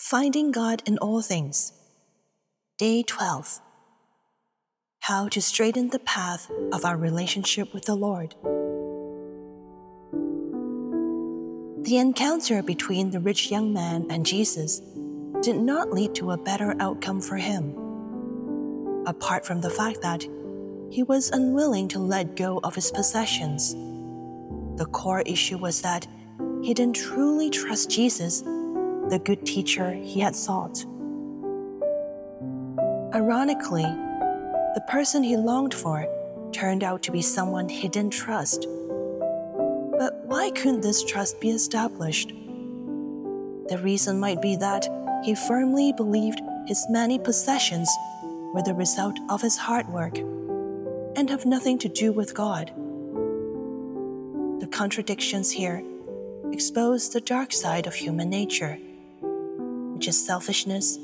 Finding God in All Things. Day 12. How to straighten the path of our relationship with the Lord. The encounter between the rich young man and Jesus did not lead to a better outcome for him. Apart from the fact that he was unwilling to let go of his possessions, the core issue was that he didn't truly trust Jesus the good teacher he had sought. Ironically, the person he longed for turned out to be someone he didn't trust. But why couldn't this trust be established? The reason might be that he firmly believed his many possessions were the result of his hard work and have nothing to do with God. The contradictions here expose the dark side of human nature which is selfishness,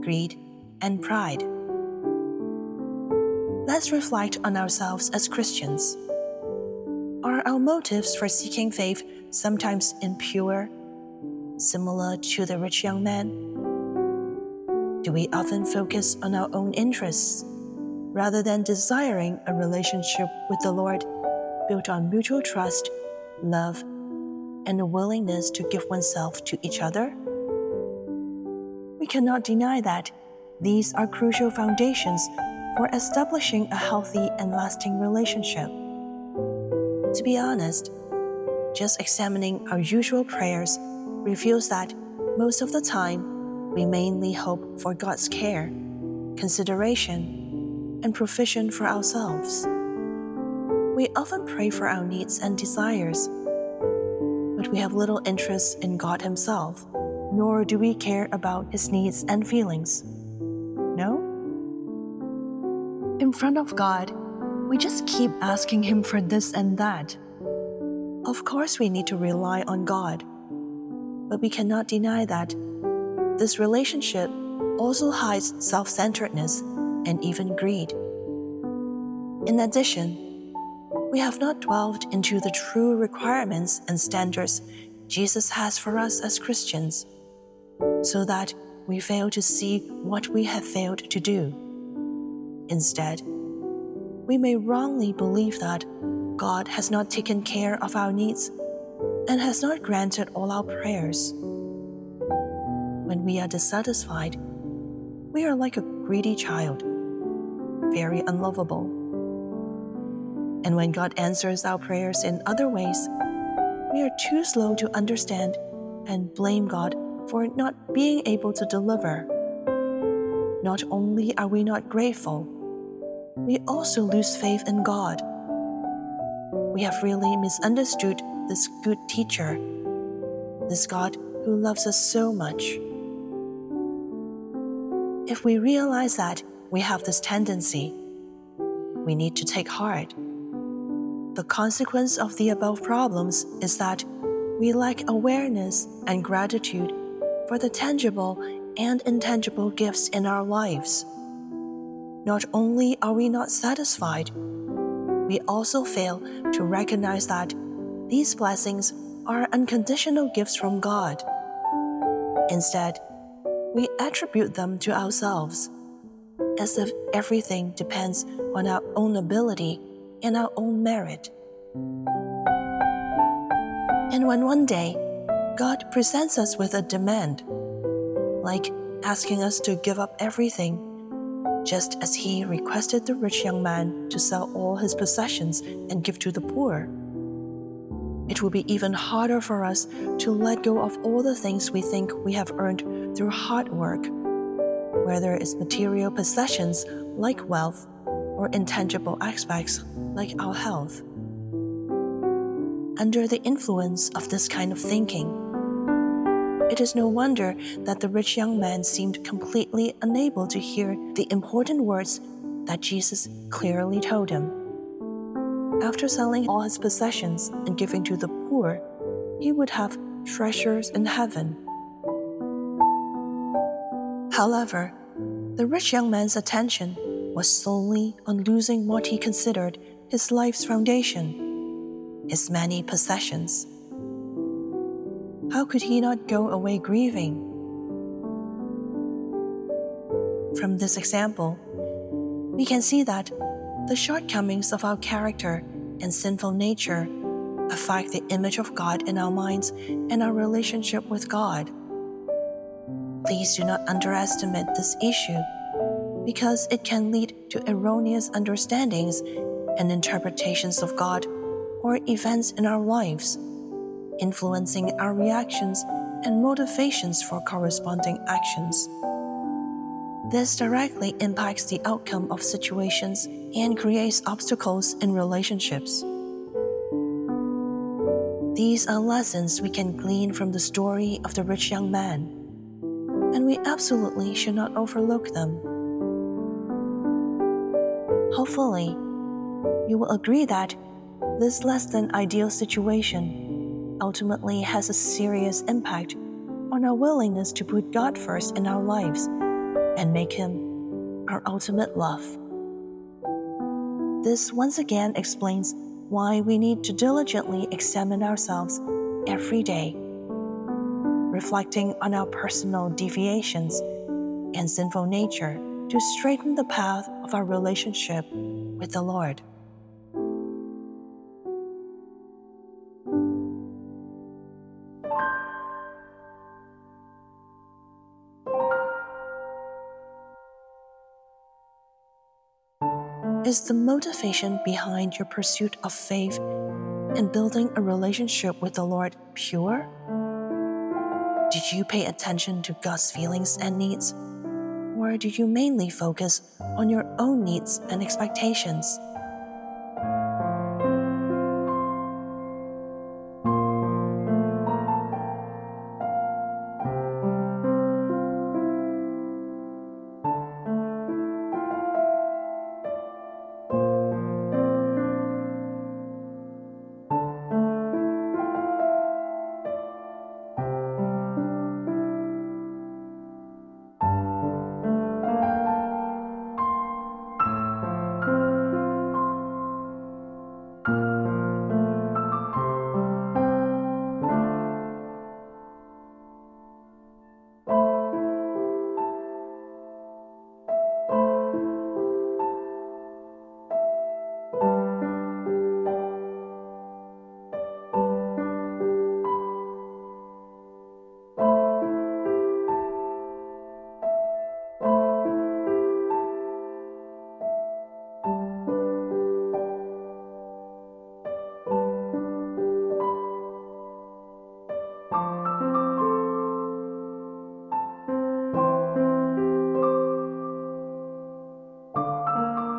greed, and pride. Let's reflect on ourselves as Christians. Are our motives for seeking faith sometimes impure, similar to the rich young man? Do we often focus on our own interests rather than desiring a relationship with the Lord built on mutual trust, love, and a willingness to give oneself to each other? Cannot deny that these are crucial foundations for establishing a healthy and lasting relationship. To be honest, just examining our usual prayers reveals that most of the time we mainly hope for God's care, consideration, and provision for ourselves. We often pray for our needs and desires, but we have little interest in God Himself nor do we care about his needs and feelings. No? In front of God, we just keep asking him for this and that. Of course, we need to rely on God, but we cannot deny that this relationship also hides self centeredness and even greed. In addition, we have not dwelled into the true requirements and standards Jesus has for us as Christians so that we fail to see what we have failed to do. Instead, we may wrongly believe that God has not taken care of our needs and has not granted all our prayers. When we are dissatisfied, we are like a greedy child, very unlovable. And when God answers our prayers in other ways, we are too slow to understand and blame God for not being able to deliver. Not only are we not grateful, we also lose faith in God. We have really misunderstood this good teacher, this God who loves us so much. If we realize that we have this tendency, we need to take heart. The consequence of the above problems is that we lack awareness and gratitude for the tangible and intangible gifts in our lives. Not only are we not satisfied, we also fail to recognize that these blessings are unconditional gifts from God. Instead, we attribute them to ourselves, as if everything depends on our own ability and our own merit. And when one day God presents us with a demand, like asking us to give up everything, just as He requested the rich young man to sell all his possessions and give to the poor. It will be even harder for us to let go of all the things we think we have earned through hard work, whether it's material possessions like wealth or intangible aspects like our health. Under the influence of this kind of thinking, it is no wonder that the rich young man seemed completely unable to hear the important words that Jesus clearly told him. After selling all his possessions and giving to the poor, he would have treasures in heaven. However, the rich young man's attention was solely on losing what he considered his life's foundation, his many possessions. How could he not go away grieving? From this example, we can see that the shortcomings of our character and sinful nature affect the image of God in our minds and our relationship with God. Please do not underestimate this issue because it can lead to erroneous understandings and interpretations of God or events in our lives, influencing our reactions and motivations for corresponding actions. This directly impacts the outcome of situations and creates obstacles in relationships. These are lessons we can glean from the story of the rich young man, and we absolutely should not overlook them. Hopefully, you will agree that this less than ideal situation ultimately has a serious impact on our willingness to put God first in our lives and make Him our ultimate love. This once again explains why we need to diligently examine ourselves every day, reflecting on our personal deviations and sinful nature to straighten the path of our relationship with the Lord. Is the motivation behind your pursuit of faith and building a relationship with the Lord pure? Did you pay attention to God's feelings and needs? Or did you mainly focus on your own needs and expectations?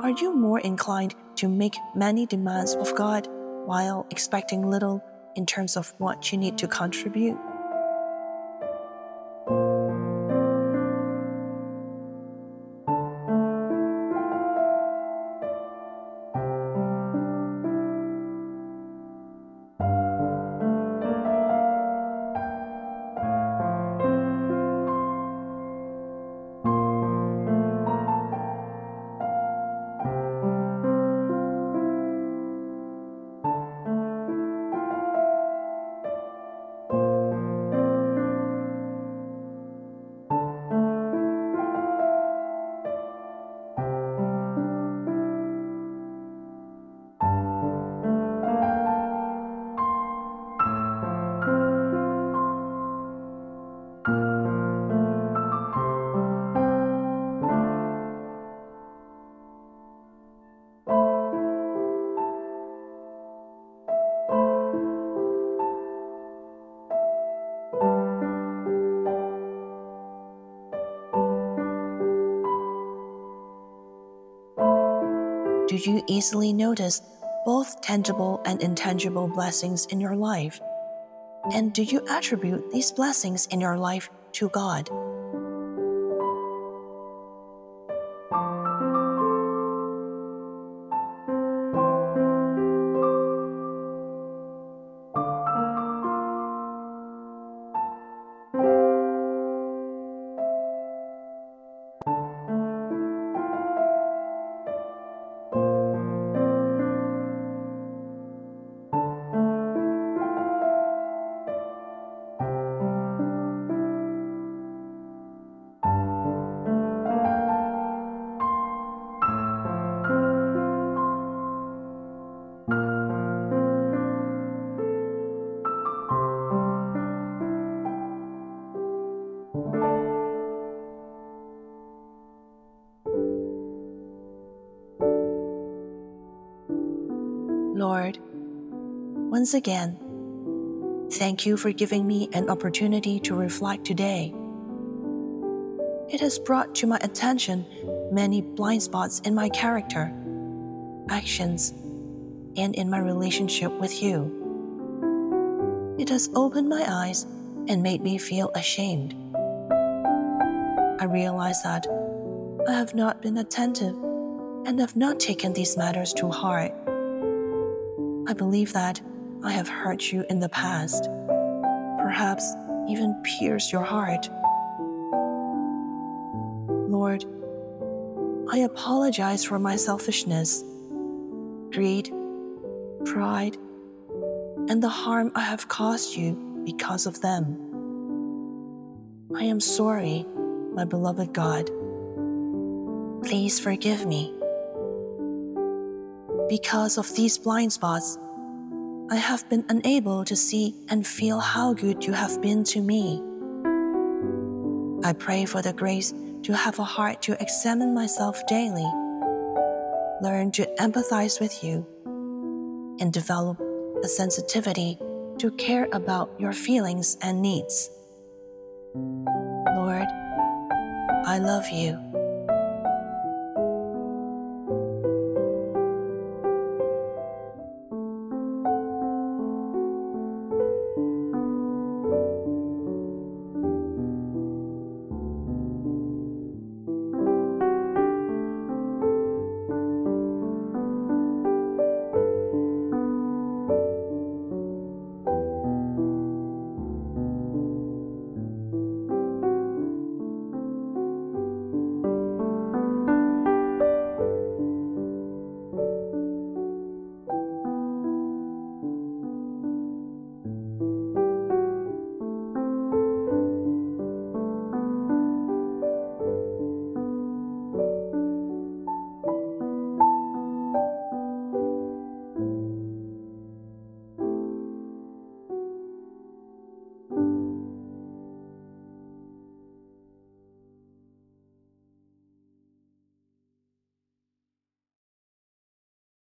Are you more inclined to make many demands of God while expecting little in terms of what you need to contribute? Do you easily notice both tangible and intangible blessings in your life? And do you attribute these blessings in your life to God? Once again, thank you for giving me an opportunity to reflect today. It has brought to my attention many blind spots in my character, actions, and in my relationship with you. It has opened my eyes and made me feel ashamed. I realize that I have not been attentive and have not taken these matters to heart. I believe that I have hurt you in the past, perhaps even pierced your heart. Lord, I apologize for my selfishness, greed, pride, and the harm I have caused you because of them. I am sorry, my beloved God. Please forgive me. Because of these blind spots, I have been unable to see and feel how good you have been to me. I pray for the grace to have a heart to examine myself daily, learn to empathize with you, and develop a sensitivity to care about your feelings and needs. Lord, I love you